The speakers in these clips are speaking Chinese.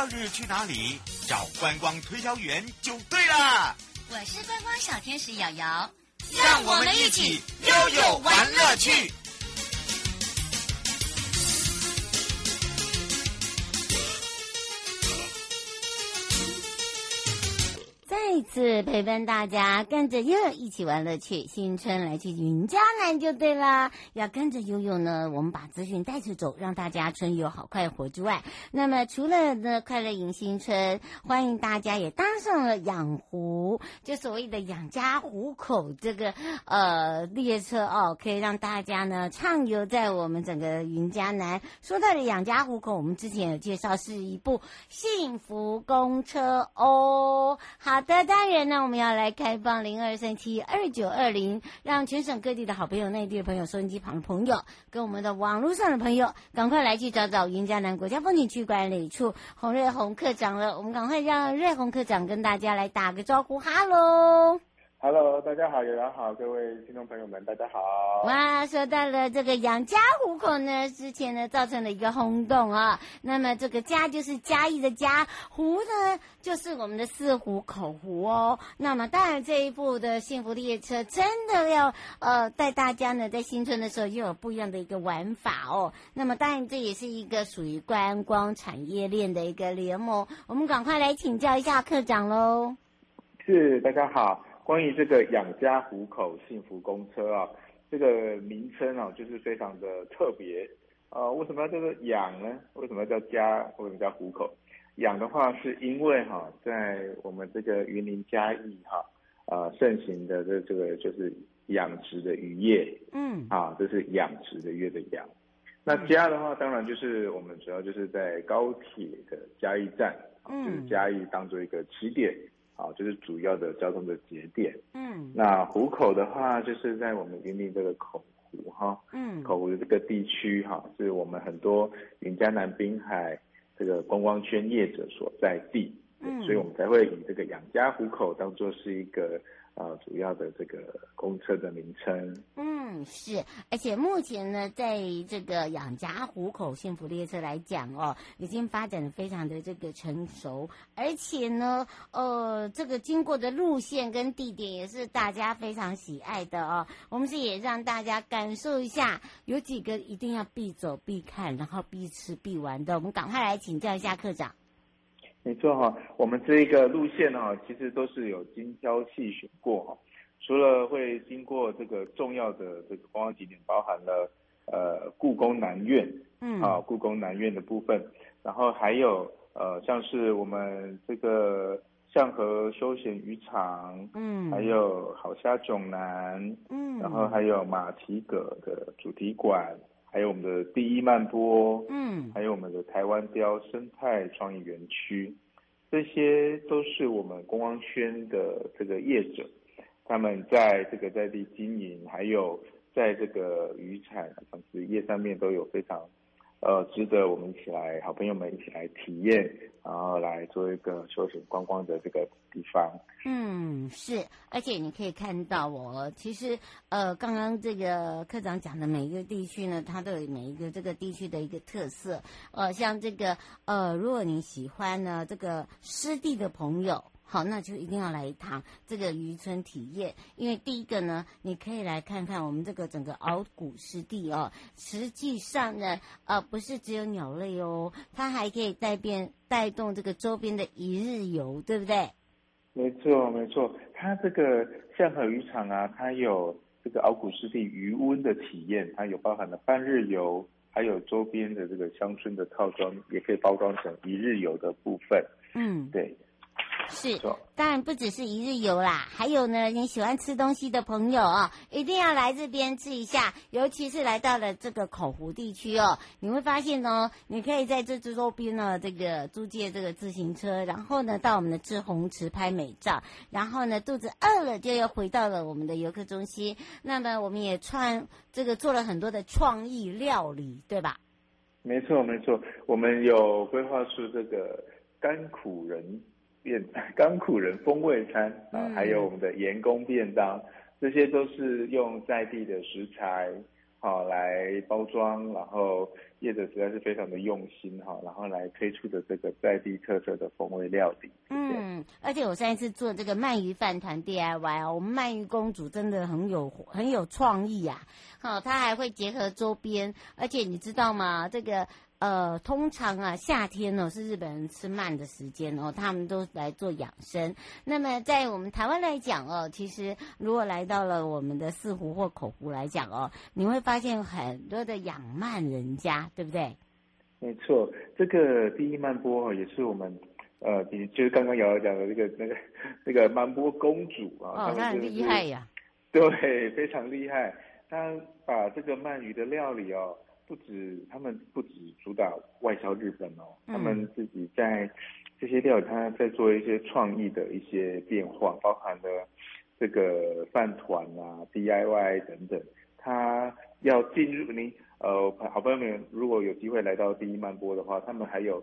二日去哪里？找观光推销员就对了。我是观光小天使瑶瑶，让我们一起悠悠玩乐趣。再次陪伴大家，跟着悠悠一起玩乐趣。新春来去云嘉南就对了，要跟着悠悠呢，我们把资讯带出走，让大家春游好快活之外，那么除了呢快乐迎新春，欢迎大家也搭上了养湖，就所谓的养家糊口这个呃列车哦，可以让大家呢畅游在我们整个云嘉南。说到的养家糊口，我们之前有介绍是一部幸福公车哦。好的。当然呢，我们要来开放零二三七二九二零，让全省各地的好朋友、内地的朋友、收音机旁的朋友，跟我们的网络上的朋友，赶快来去找找云嘉南国家风景区管理处洪瑞红科长了。我们赶快让瑞红科长跟大家来打个招呼，哈喽。Hello，大家好，瑶瑶好，各位听众朋友们，大家好。哇，说到了这个养家糊口呢，之前呢造成了一个轰动啊。那么这个家就是嘉义的家，湖呢就是我们的四湖口湖哦。那么当然这一部的幸福列车真的要呃带大家呢在新春的时候又有不一样的一个玩法哦。那么当然这也是一个属于观光产业链的一个联盟。我们赶快来请教一下科长喽。是，大家好。关于这个养家糊口幸福公车啊，这个名称啊，就是非常的特别啊。为什么要叫做养呢？为什么要叫家？为什么叫糊口？养的话，是因为哈，在我们这个云林嘉义哈，呃，盛行的这这个就是养殖的渔业，嗯，啊，这是养殖的业的养。那家的话，当然就是我们主要就是在高铁的嘉义站，嗯，就是嘉义当做一个起点。啊，就是主要的交通的节点。嗯，那湖口的话，就是在我们云林这个口湖哈，嗯，口湖的这个地区哈，是我们很多云嘉南滨海这个观光圈业者所在地。嗯，所以我们才会以这个养家糊口当做是一个。呃，主要的这个公车的名称，嗯，是，而且目前呢，在这个养家糊口幸福列车来讲哦，已经发展的非常的这个成熟，而且呢，呃，这个经过的路线跟地点也是大家非常喜爱的哦。我们是也让大家感受一下，有几个一定要必走必看，然后必吃必玩的，我们赶快来请教一下科长。没错哈，我们这一个路线哈，其实都是有精挑细选过哈。除了会经过这个重要的这个观光景点，包含了呃故宫南院，嗯啊故宫南院的部分，然后还有呃像是我们这个象河休闲渔场，嗯，还有好虾囧南，嗯，然后还有马蹄阁的主题馆。还有我们的第一慢波，嗯，还有我们的台湾标生态创意园区，这些都是我们观光圈的这个业者，他们在这个在地经营，还有在这个渔产养殖业上面都有非常。呃，值得我们一起来，好朋友们一起来体验，然后来做一个休闲观光的这个地方。嗯，是，而且你可以看到哦，其实呃，刚刚这个科长讲的每一个地区呢，它都有每一个这个地区的一个特色。呃，像这个呃，如果你喜欢呢这个湿地的朋友。好，那就一定要来一趟这个渔村体验，因为第一个呢，你可以来看看我们这个整个鳌鼓湿地哦。实际上呢，呃，不是只有鸟类哦，它还可以带变带动这个周边的一日游，对不对？没错，没错，它这个象河渔场啊，它有这个鳌鼓湿地渔温的体验，它有包含了半日游，还有周边的这个乡村的套装，也可以包装成一日游的部分。嗯，对。是，当然不只是一日游啦，还有呢，你喜欢吃东西的朋友哦，一定要来这边吃一下，尤其是来到了这个口湖地区哦，你会发现哦，你可以在这周边呢，这个租借这个自行车，然后呢，到我们的志红池拍美照，然后呢，肚子饿了就又回到了我们的游客中心。那么我们也创这个做了很多的创意料理，对吧？没错，没错，我们有规划出这个甘苦人便 甘苦人风味餐啊，还有我们的盐工便当，这些都是用在地的食材好来包装，然后业者实在是非常的用心哈，然后来推出的这个在地特色的风味料理。嗯，而且我上一次做这个鳗鱼饭团 DIY 哦，我们鳗鱼公主真的很有很有创意呀，好，她还会结合周边，而且你知道吗？这个。呃，通常啊，夏天哦是日本人吃鳗的时间哦，他们都来做养生。那么在我们台湾来讲哦，其实如果来到了我们的四湖或口湖来讲哦，你会发现很多的养鳗人家，对不对？没错，这个第一鳗波也是我们呃，就是刚刚瑶瑶讲的那个那个那个鳗波公主啊，哦，他很厉害呀，对，非常厉害。他把这个鳗鱼的料理哦。不止他们不止主打外销日本哦，嗯、他们自己在这些料理，他在做一些创意的一些变化，包含了这个饭团啊、DIY 等等。他要进入您呃，好朋友们如果有机会来到第一漫播的话，他们还有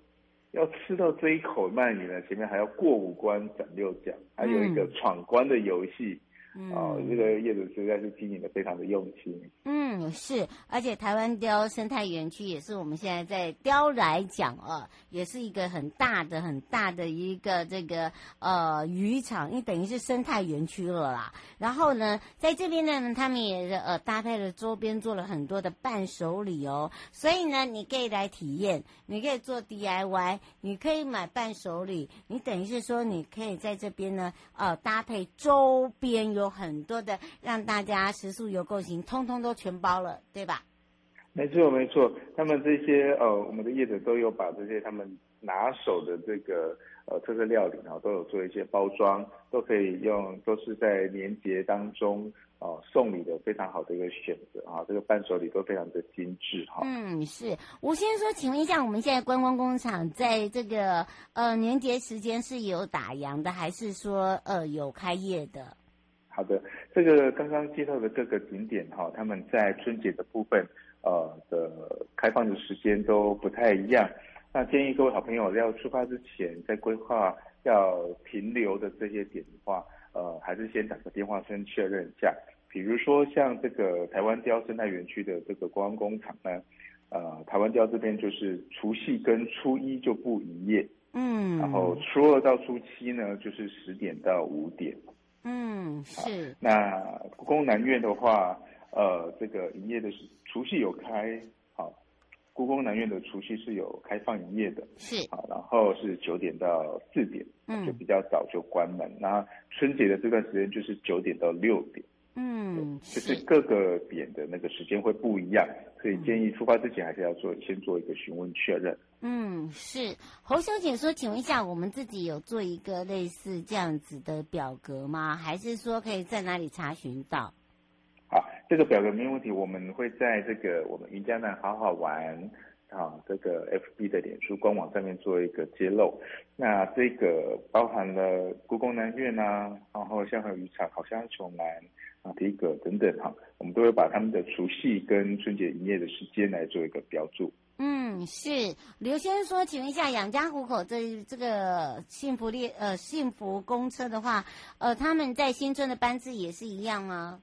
要吃到这一口鳗鱼呢，前面还要过五关斩六将，还有一个闯关的游戏。嗯、哦，这个业主实在是经营的非常的用心。嗯，是，而且台湾雕生态园区也是我们现在在雕来讲哦，也是一个很大的、很大的一个这个呃渔场，因为等于是生态园区了啦。然后呢，在这边呢，他们也呃搭配了周边做了很多的伴手礼哦，所以呢，你可以来体验，你可以做 DIY，你可以买伴手礼，你等于是说你可以在这边呢呃搭配周边有。很多的让大家食宿游购行，通通都全包了，对吧？没错，没错。他们这些呃，我们的业者都有把这些他们拿手的这个呃特色料理，然后都有做一些包装，都可以用，都是在年节当中哦、呃、送礼的非常好的一个选择啊。这个伴手礼都非常的精致哈。嗯，是。吴先说，请问一下，我们现在观光工厂在这个呃年节时间是有打烊的，还是说呃有开业的？好的，这个刚刚介绍的各个景点哈，他们在春节的部分，呃的开放的时间都不太一样。那建议各位好朋友要出发之前，在规划要停留的这些点的话，呃，还是先打个电话先确认一下。比如说像这个台湾雕生态园区的这个观光工厂呢，呃，台湾雕这边就是除夕跟初一就不营业，嗯，然后初二到初七呢就是十点到五点。嗯，是。那故宫南院的话，呃，这个营业的是除夕有开，好，故宫南院的除夕是有开放营业的，是。好，然后是九点到四点，嗯，就比较早就关门。那春节的这段时间就是九点到六点，嗯，就是各个点的那个时间会不一样，所以建议出发之前还是要做先做一个询问确认。嗯，是侯小姐说，请问一下，我们自己有做一个类似这样子的表格吗？还是说可以在哪里查询到？好，这个表格没问题，我们会在这个我们云江南好好玩啊这个 FB 的脸书官网上面做一个揭露。那这个包含了故宫南院啊，然后香河渔场、好香琼南啊、皮革等等哈，我们都会把他们的除夕跟春节营业的时间来做一个标注。嗯，是刘先生说，请问一下，养家糊口这这个幸福列呃幸福公车的话，呃，他们在新春的班次也是一样吗？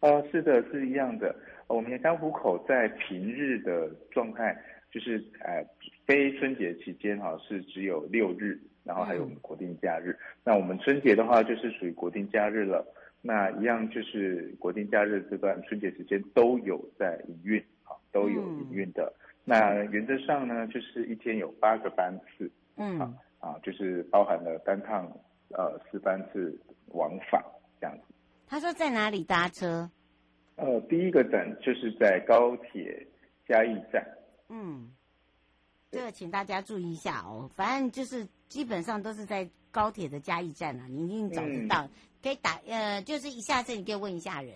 呃，是的，是一样的。我们养家糊口在平日的状态，就是呃非春节期间哈、啊，是只有六日，然后还有我们国定假日。嗯、那我们春节的话，就是属于国定假日了。那一样就是国定假日这段春节时间都有在营运，啊，都有营运的。嗯那原则上呢，就是一天有八个班次，嗯，啊，啊，就是包含了单趟呃四班次往返这样子。他说在哪里搭车？呃，第一个站就是在高铁嘉义站。嗯，这个请大家注意一下哦，反正就是基本上都是在高铁的嘉义站啊，你一定找得到，嗯、可以打呃，就是一下子你可以问一下人。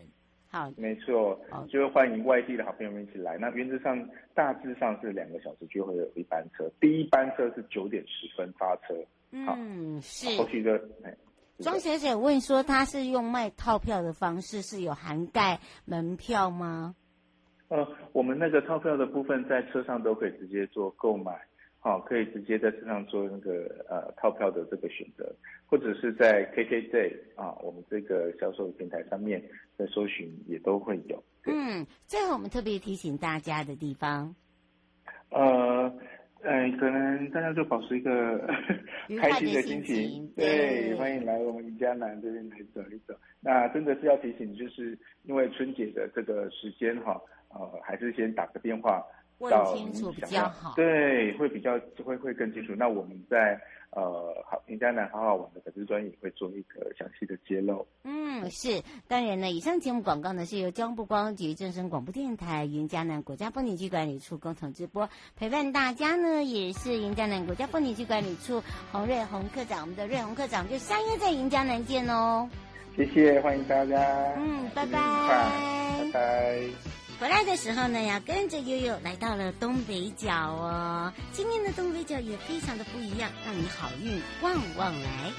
好，没错，就是欢迎外地的好朋友们一起来。那原则上大致上是两个小时就会有一班车，第一班车是九点十分发车。嗯，是。后续的，庄小姐问说，她是用卖套票的方式，是有涵盖门票吗？呃，我们那个套票的部分在车上都可以直接做购买。好，可以直接在车上做那个呃套票的这个选择，或者是在 KKday 啊，我们这个销售平台上面的搜寻也都会有。嗯，最后我们特别提醒大家的地方，呃，呃，可能大家就保持一个 开心的心情，心对，对，欢迎来我们云嘉南这边来走一走。那真的是要提醒，就是因为春节的这个时间哈，呃，还是先打个电话。问清楚比较好，对，会比较会会更清楚。那我们在呃好云嘉南好好玩的粉丝专页会做一个详细的揭露。嗯，是，当然呢，以上节目广告呢是由交通部观光局、正声广播电台、云嘉南国家风景区管理处共同直播。陪伴大家呢也是云嘉南国家风景区管理处洪瑞红科长，我们的瑞红科长就相约在云嘉南见哦。谢谢，欢迎大家。嗯，拜拜，拜拜。回来的时候呢，要跟着悠悠来到了东北角哦。今年的东北角也非常的不一样，让你好运旺旺来。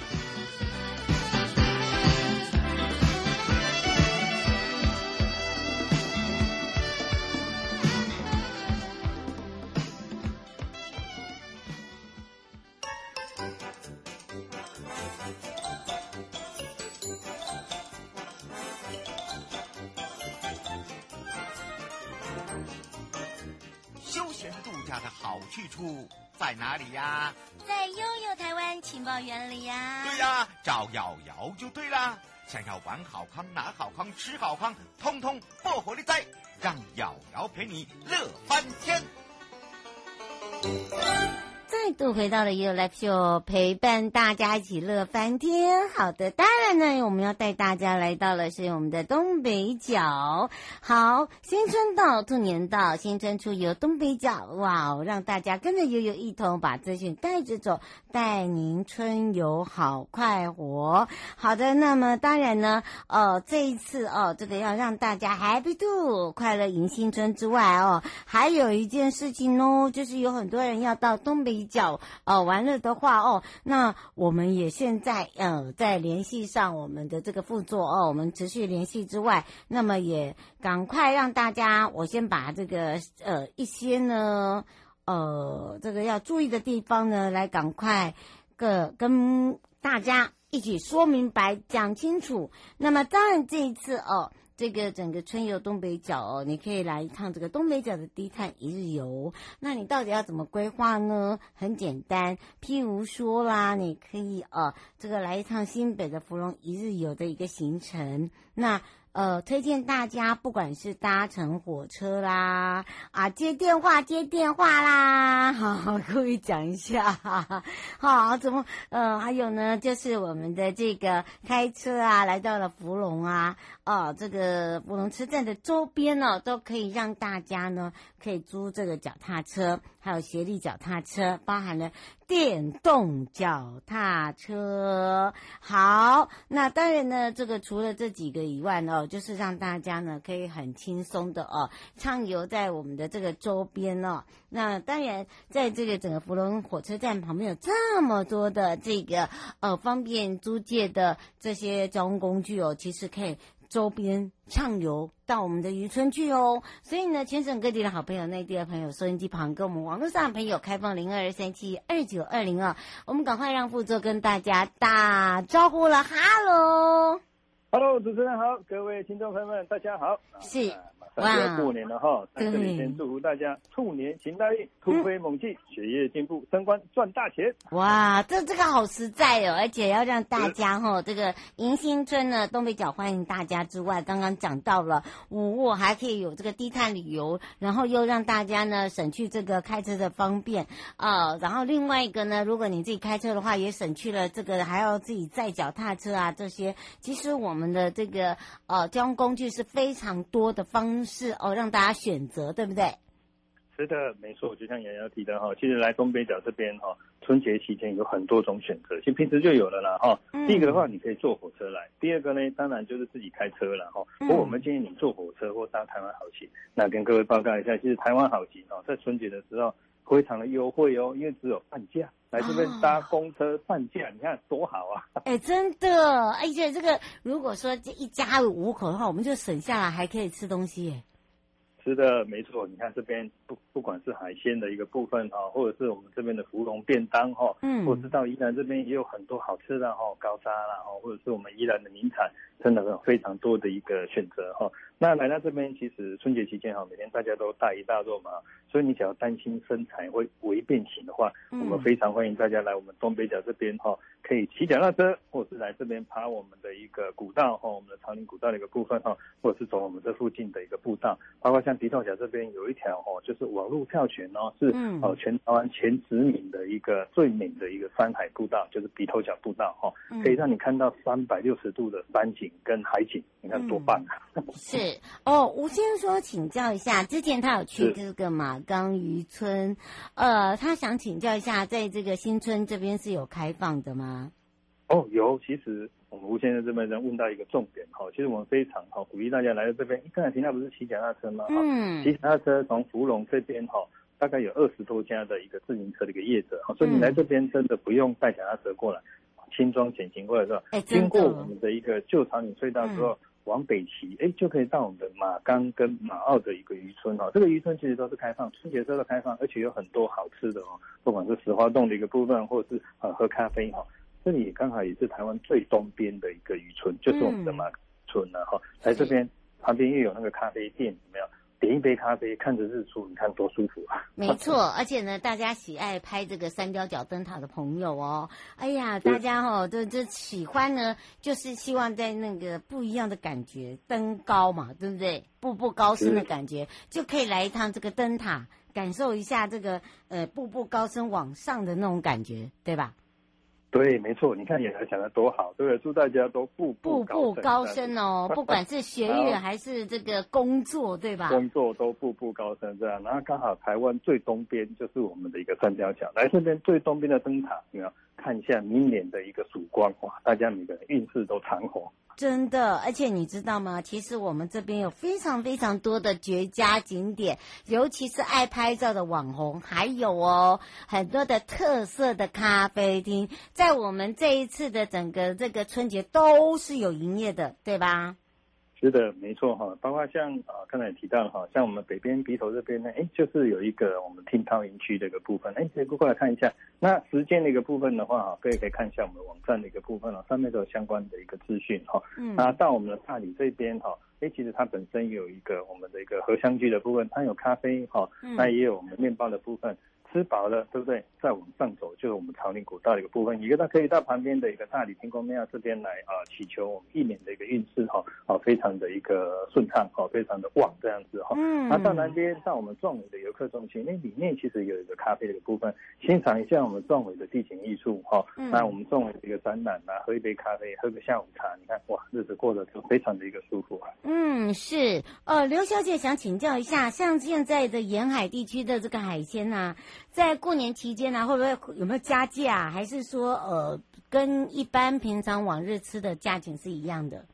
去处在哪里呀？在悠悠台湾情报园里呀。对呀，找瑶瑶就对啦。想要玩好康、拿好康、吃好康，通通破火力哉！让瑶瑶陪你乐翻天。再度回到了 You Live Show，陪伴大家一起乐翻天。好的，当然呢，我们要带大家来到了是我们的东北角。好，新春到，兔年到，新春出游东北角，哇哦，让大家跟着悠悠一同把资讯带着走，带您春游好快活。好的，那么当然呢，呃，这一次哦，这个要让大家 Happy Do 快乐迎新春之外哦，还有一件事情哦，就是有很多人要到东北角。叫哦，完了的话哦，那我们也现在呃在联系上我们的这个副座哦，我们持续联系之外，那么也赶快让大家，我先把这个呃一些呢呃这个要注意的地方呢，来赶快个跟大家一起说明白讲清楚。那么当然这一次哦。这个整个春游东北角哦，你可以来一趟这个东北角的低碳一日游。那你到底要怎么规划呢？很简单，譬如说啦，你可以呃，这个来一趟新北的芙蓉一日游的一个行程。那呃，推荐大家不管是搭乘火车啦，啊接电话接电话啦，好好 各位讲一下，哈 哈好怎么呃还有呢，就是我们的这个开车啊，来到了芙蓉啊，哦这个芙蓉车站的周边呢，都可以让大家呢可以租这个脚踏车，还有协力脚踏车，包含了电动脚踏车。好，那当然呢，这个除了这几个以外呢。就是让大家呢可以很轻松的哦畅游在我们的这个周边哦。那当然，在这个整个福隆火车站旁边有这么多的这个呃方便租借的这些交通工具哦，其实可以周边畅游到我们的渔村去哦。所以呢，全省各地的好朋友、内地的朋友、收音机旁跟我们网络上的朋友开放零二三七二九二零二，我们赶快让副座跟大家打招呼了，哈喽。Hello，主持人好，各位听众朋友们，大家好。是。过年了哈，在这里先祝福大家兔年行大运，突飞猛进，学业进步，升官赚大钱。哇，这这个好实在哦，而且要让大家哈，这个迎新春呢，东北角欢迎大家之外，刚刚讲到了五，我还可以有这个低碳旅游，然后又让大家呢省去这个开车的方便啊，然后另外一个呢，如果你自己开车的话，也省去了这个还要自己载脚踏车啊这些。其实我们的这个呃交通工具是非常多的方。是哦，让大家选择，对不对？是的，没错，就像瑶瑶提的哈，其实来东北角这边哈，春节期间有很多种选择，其实平时就有了啦哈。第一个的话，你可以坐火车来；第二个呢，当然就是自己开车了哈。不过我们建议你坐火车或搭台湾好行。那跟各位报告一下，其实台湾好行哦，在春节的时候非常的优惠哦，因为只有半价，来这边搭公车半价，你看多好啊！哎，真的，而且这个如果说这一家五口的话，我们就省下来还可以吃东西耶。是的，没错。你看这边不不管是海鲜的一个部分哈，或者是我们这边的芙蓉便当哈，嗯，或者是到宜兰这边也有很多好吃的哈，高砂啦哈，或者是我们宜兰的名产，真的是非常多的一个选择哈。那来到这边，其实春节期间哈，每天大家都大鱼大肉嘛，所以你只要担心身材会微变形的话，嗯，我们非常欢迎大家来我们东北角这边哈，可以骑脚踏车，或者是来这边爬我们的一个古道哈，我们的长岭古道的一个部分哈，或者是走我们这附近的一个步道，包括像鼻头角这边有一条哦，就是网路跳泉哦，是哦全台湾前十名的一个最美的一个山海步道，就是鼻头角步道哈，可以让你看到三百六十度的山景跟海景，你看多棒啊！是。哦，吴先生说，请教一下，之前他有去这个马岗渔村，呃，他想请教一下，在这个新村这边是有开放的吗？哦，有。其实我们吴先生这边人问到一个重点哈，其实我们非常好鼓励大家来到这边。刚才听到不是骑脚踏车吗？嗯，骑脚踏车从芙蓉这边哈，大概有二十多家的一个自行车的一个业者哈，所以你来这边真的不用带脚踏车过来，轻装简行过来是吧？哎，经过我们的一个旧长岭隧道之后。嗯往北骑，哎，就可以到我们的马冈跟马澳的一个渔村哦。这个渔村其实都是开放，春节都是开放，而且有很多好吃的哦。不管是石花洞的一个部分，或者是呃喝咖啡哈，这里刚好也是台湾最东边的一个渔村，就是我们的马村了哈。来这边旁边又有那个咖啡店，有没有？点一杯咖啡，看着日出，你看多舒服啊！没错，而且呢，大家喜爱拍这个三貂角灯塔的朋友哦，哎呀，大家哈、哦、都就喜欢呢，就是希望在那个不一样的感觉，登高嘛，对不对？步步高升的感觉，就可以来一趟这个灯塔，感受一下这个呃步步高升往上的那种感觉，对吧？对，没错，你看也来讲的多好，对不对？祝大家都步步步步高升哦，不管是学 业还是这个工作，对吧？工作都步步高升这样，然后刚好台湾最东边就是我们的一个三貂角，来这边最东边的灯塔，你要看一下明年的一个曙光哇，大家每个人运势都长红。真的，而且你知道吗？其实我们这边有非常非常多的绝佳景点，尤其是爱拍照的网红，还有哦很多的特色的咖啡厅，在我们这一次的整个这个春节都是有营业的，对吧？是的，没错哈，包括像啊，刚才也提到哈，像我们北边鼻头这边呢，哎，就是有一个我们听涛营区的一个部分，哎，可以过来看一下。那时间的一个部分的话哈，各位可以看一下我们的网站的一个部分了，上面都有相关的一个资讯哈。嗯。那到我们的大理这边哈，哎，其实它本身有一个我们的一个荷香居的部分，它有咖啡哈，那也有我们面包的部分。吃饱了，对不对？再往上走就是我们草岭古道的一个部分，一个它可以到旁边的一个大理天宫庙这边来啊，祈求我们一年的一个运势哈，好，非常的一个顺畅，哦，非常的旺这样子哈。嗯。那到南边到我们壮伟的游客中心，那里面其实有一个咖啡的一个部分，欣赏一下我们壮伟的地景艺术哈。嗯。那我们壮伟的一个展览啊，喝一杯咖啡，喝个下午茶，你看哇，日子过得就非常的一个舒服啊。嗯，是。呃，刘小姐想请教一下，像现在的沿海地区的这个海鲜啊。在过年期间呢、啊，会不会有没有加价？还是说，呃，跟一般平常往日吃的价钱是一样的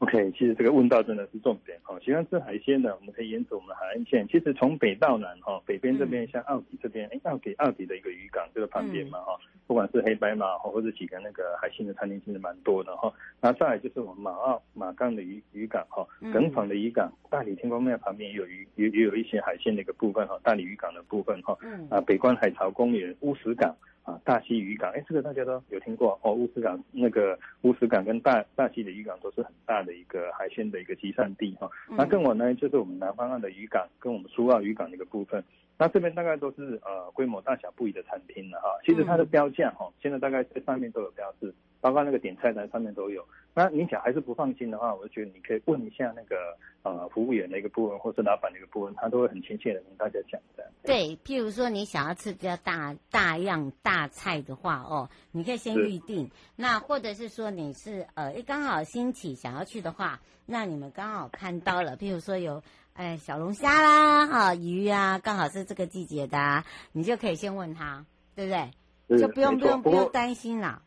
？OK，其实这个问到真的是重点哈。喜欢吃海鲜的，我们可以沿着我们的海岸线。其实从北到南哈，北边这边像澳底这边，哎、嗯，澳底澳底的一个渔港这个旁边嘛哈，嗯、不管是黑白马或者几个那个海鲜的餐厅，其实蛮多的哈。那再来就是我们马澳马港的渔渔港哈，耿坊的渔港，大理天光庙旁边也有渔也也有一些海鲜的一个部分哈，大理渔港的部分哈，啊，北关海潮公园乌石港。啊，大溪渔港，哎，这个大家都有听过哦。乌石港那个乌石港跟大大溪的渔港都是很大的一个海鲜的一个集散地哈。嗯、那更晚呢，就是我们南方岸的渔港跟我们苏澳渔港的一个部分。那这边大概都是呃规模大小不一的餐厅了哈。其实它的标价哈，现在大概在上面都有标示，包括那个点菜单上面都有。那您想还是不放心的话，我就觉得你可以问一下那个呃服务员的一个部分，或是老板的一个部分，他都会很亲切的跟大家讲的。对，譬如说你想要吃比较大大样大菜的话，哦，你可以先预定。那或者是说你是呃一刚好兴起想要去的话，那你们刚好看到了，譬如说有哎小龙虾啦，哈鱼啊，刚好是这个季节的，啊，你就可以先问他，对不对？就不用不用不用担心啦。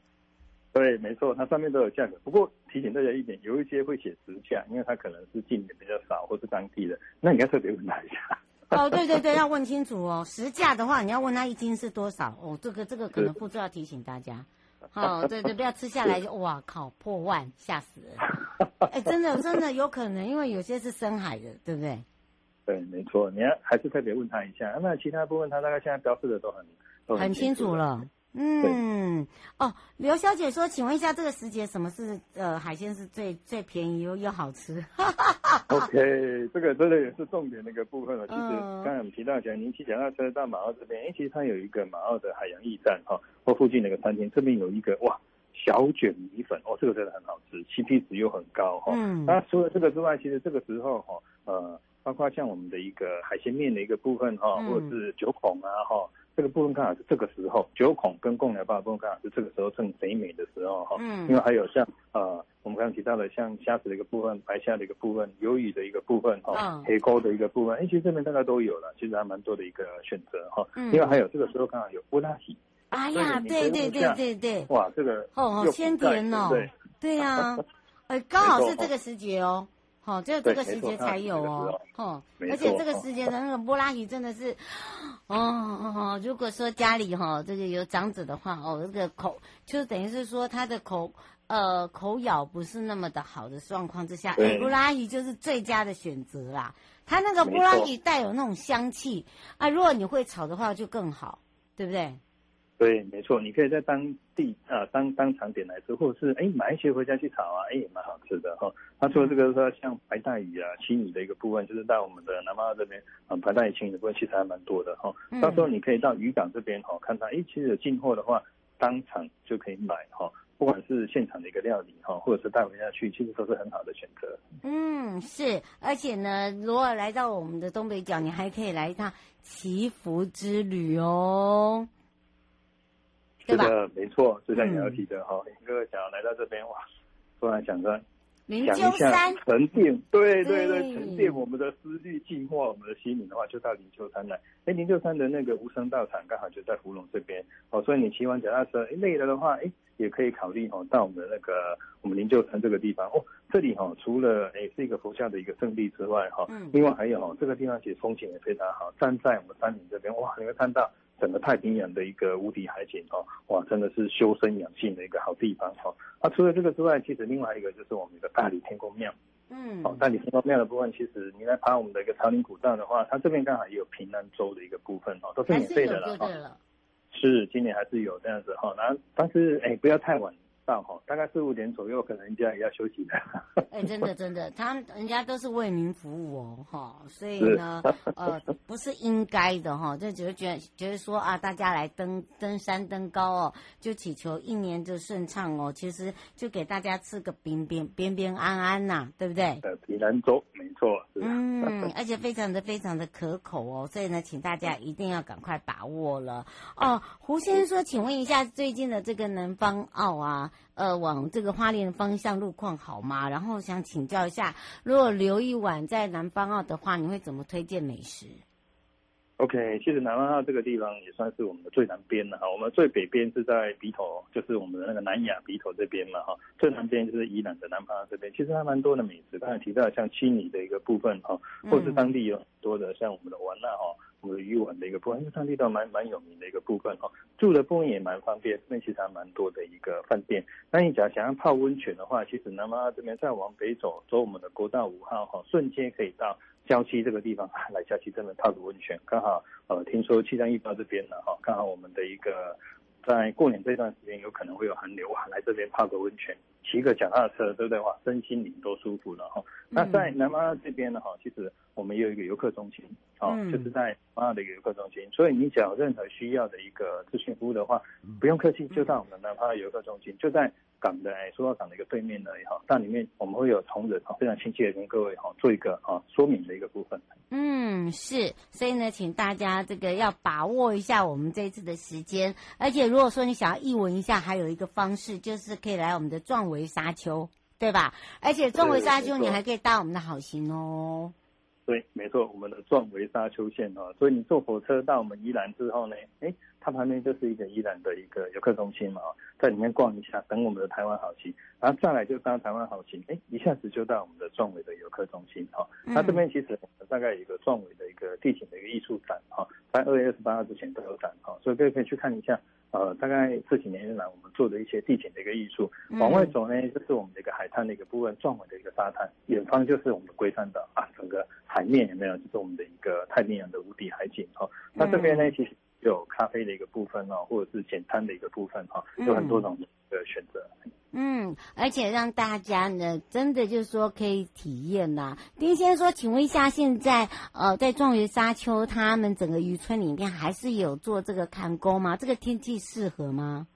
对，没错，它上面都有价格。不过提醒大家一点，有一些会写实价，因为它可能是进的比较少，或是当地的，那你要特别问他一下。哦，对对对，要问清楚哦。实价的话，你要问他一斤是多少哦。这个这个可能副座要提醒大家。哦，对对，不要吃下来就哇靠破万，吓死人。哎，真的真的有可能，因为有些是深海的，对不对？对，没错，你要还是特别问他一下。那其他部分他大概现在标示的都很都很清楚了。嗯，哦，刘小姐说，请问一下，这个时节什么是呃海鲜是最最便宜又又好吃？OK，这个真的也是重点的一个部分了。其实刚才我们提到讲，您骑脚踏车到马澳这边，哎，其实它有一个马澳的海洋驿站哈，或附近的一个餐厅，这边有一个哇小卷米粉哦，这个真的很好吃，CP 值又很高哈。嗯，那除了这个之外，其实这个时候哈，呃，包括像我们的一个海鲜面的一个部分哈，或者是九孔啊哈。这个部分刚好是这个时候，九孔跟贡寮鲍部分刚好是这个时候正肥美的时候哈。嗯。因为还有像呃，我们刚刚提到的像虾子的一个部分、白虾的一个部分、鱿鱼的一个部分哈，嗯、黑沟的一个部分，哎，其实这边大概都有了，其实还蛮多的一个选择哈。嗯。因为还有这个时候刚好有乌拉喜。哎呀，对对对对对。哇，这个哦，好鲜甜哦。对。对呀，呃，刚好是这个时节哦。好，只有这个时节才有哦，哦，而且这个时节的那个波拉鱼真的是，哦哦，如果说家里哈这个有长者的话哦，这个口就等于是说他的口呃口咬不是那么的好的状况之下，波拉鱼就是最佳的选择啦。它那个波拉鱼带有那种香气啊，如果你会炒的话就更好，对不对？对，没错，你可以在当地啊当当场点来吃，或者是哎买一些回家去炒啊，哎也蛮好吃的哈。那除了这个说像白带鱼啊、青鱼的一个部分，就是在我们的南方澳这边啊，白带鱼、青鱼的部分其实还蛮多的哈。到时候你可以到渔港这边哈，看到哎其实有进货的话，当场就可以买哈。不管是现场的一个料理哈，或者是带回家去，其实都是很好的选择。嗯，是，而且呢，如果来到我们的东北角，你还可以来一趟祈福之旅哦。是的，没错，就像你要提的哈，林哥想要来到这边哇，突然想着灵鷲山。沉淀，对对对，沉淀我们的思虑，净化我们的心灵的话，就到灵鷲山来。哎，灵鷲山的那个无声道场刚好就在芙蓉这边哦，所以你骑完脚踏车，哎累了的话，哎也可以考虑哦，到我们的那个我们灵鷲山这个地方。哦，这里哈除了哎是一个佛教的一个圣地之外哈，嗯。另外还有哦这个地方其实风景也非常好，站在我们山顶这边哇，你会看到。整个太平洋的一个无敌海景哦，哇，真的是修身养性的一个好地方哈。啊，除了这个之外，其实另外一个就是我们的大理天宫庙。嗯，哦，大理天宫庙的部分，其实你来爬我们的一个长岭古道的话，它这边刚好也有平安州的一个部分哦，都是免费的了哈。是，今年还是有这样子哈。那但是哎，不要太晚。到哈，大概四五点左右，可能人家也要休息的。哎、欸，真的 真的，他人家都是为民服务哦，哈，所以呢，呃，不是应该的哈，就只是觉得觉得说啊，大家来登登山登高哦，就祈求一年就顺畅哦，其实就给大家吃个平平平平安安呐、啊，对不对？呃，平安粥，没错。嗯，而且非常的非常的可口哦，所以呢，请大家一定要赶快把握了哦。胡先生说，请问一下，最近的这个南方澳啊。呃，往这个花莲方向路况好吗？然后想请教一下，如果留一晚在南方澳的话，你会怎么推荐美食？OK，其实南方澳这个地方也算是我们的最南边了哈。我们最北边是在鼻头，就是我们的那个南亚鼻头这边嘛哈。最南边就是宜兰的南方澳这边，其实还蛮多的美食。刚才提到像青泥的一个部分哈，或是当地有很多的像我们的玩那哈。我们的鱼丸的一个部分，因为当地都蛮蛮有名的一个部分哦，住的部分也蛮方便，那其实还蛮多的一个饭店。那你假如想要泡温泉的话，其实南方澳这边再往北走，走我们的国道五号哈，瞬间可以到郊区这个地方来郊区这边泡个温泉。刚好呃，听说气象预报这边呢哈，刚好我们的一个在过年这段时间有可能会有寒流啊，来这边泡个温泉。骑个脚踏车，对不对？哇，身心灵都舒服了哈。那在南马这边呢哈，其实我们也有一个游客中心，哦，就是在马的一个游客中心。所以你只要有任何需要的一个咨询服务的话，不用客气，就到我们南妈的游客中心，就在港的哎，苏澳港的一个对面而已哈。但里面我们会有同仁非常亲切的跟各位哈做一个啊说明的一个部分。嗯，是，所以呢，请大家这个要把握一下我们这一次的时间，而且如果说你想要艺文一下，还有一个方式就是可以来我们的壮维沙丘。对吧？而且壮维沙丘你还可以搭我们的好行哦。对，没错，我们的壮围沙丘线哦。所以你坐火车到我们宜兰之后呢，哎，它旁边就是一个宜兰的一个游客中心嘛，在里面逛一下，等我们的台湾好行，然后再来就搭台湾好行，哎，一下子就到我们的壮围的游客中心哈。那、嗯、这边其实我们大概有一个壮围的一个地景的一个艺术展哈，在二月二十八号之前都有展哈，所以各位可以去看一下。呃，大概这几年来，我们做的一些地景的一个艺术。往外走呢，就是我们的一个海滩的一个部分，壮围的一个沙滩。远方就是我们的龟山岛海面有没有？就是我们的一个太平洋的无敌海景哈。那这边呢，其实有咖啡的一个部分哦，或者是简餐的一个部分哈，有很多种的选择。嗯，而且让大家呢，真的就是说可以体验呐。丁先生说，请问一下，现在呃，在状元沙丘，他们整个渔村里面还是有做这个看工吗？这个天气适合吗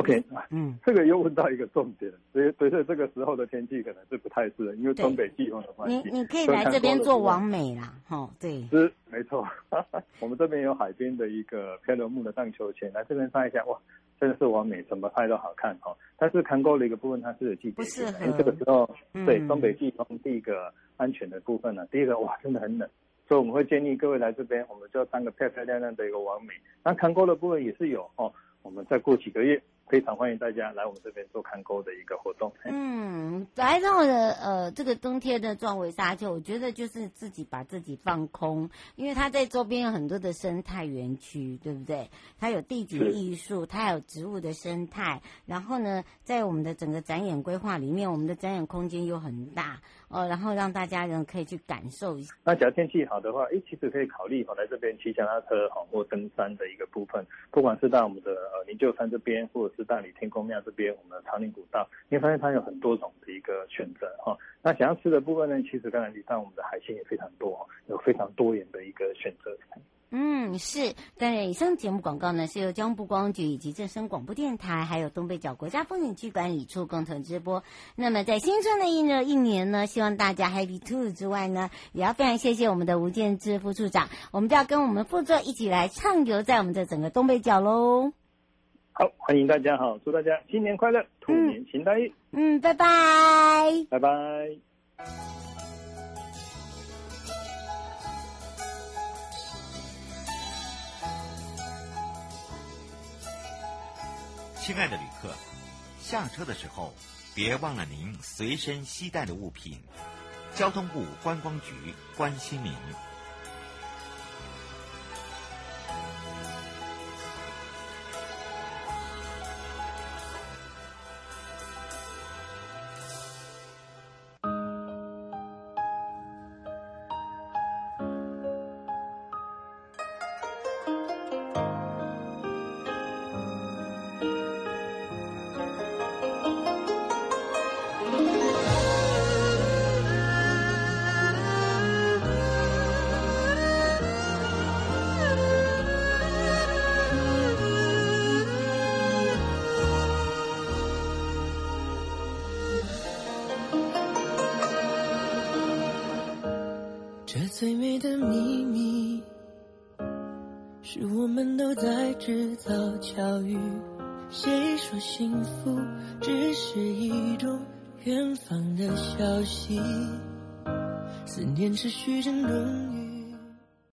？OK，嗯，这个又问到一个重点，所以，随着这个时候的天气可能是不太适合，因为东北季风的关系。你你可以来这边做完美啦，哦，对，是没错。我们这边有海边的一个漂流木的荡秋千，来这边拍一下，哇。真的是完美，怎么拍都好看哈。但是看沟的一个部分，它是有季节性的。因为这个时候，对东北季风第一个安全的部分呢，嗯、第一个哇，真的很冷，所以我们会建议各位来这边，我们就当个漂漂亮亮的一个完美。那看沟的部分也是有哦，我们再过几个月。非常欢迎大家来我们这边做看沟的一个活动。嗯，来到了呃这个冬天的壮围沙丘，我觉得就是自己把自己放空，因为它在周边有很多的生态园区，对不对？它有地景艺术，它有植物的生态，然后呢，在我们的整个展演规划里面，我们的展演空间又很大。哦，然后让大家人可以去感受一下。那假如天气好的话，诶，其实可以考虑哈来这边骑脚踏车哈或登山的一个部分，不管是到我们的呃灵鹫山这边，或者是大理天公庙这边，我们的草岭古道，你会发现它有很多种的一个选择哈。那想要吃的部分呢，其实刚才提到我们的海鲜也非常多，有非常多元的一个选择。嗯，是。对，以上节目广告呢，是由江部光局以及正声广播电台，还有东北角国家风景区管理处共同直播。那么，在新春的一呢一年呢，希望大家 Happy Two 之外呢，也要非常谢谢我们的吴建志副处长，我们就要跟我们副座一起来畅游在我们的整个东北角喽。好，欢迎大家好，祝大家新年快乐，兔年行大运。嗯，拜拜，拜拜。亲爱的旅客，下车的时候别忘了您随身携带的物品。交通部观光局关心您。最美的秘密，是我们都在制造巧遇。谁说幸福只是一种远方的消息？思念持续震动。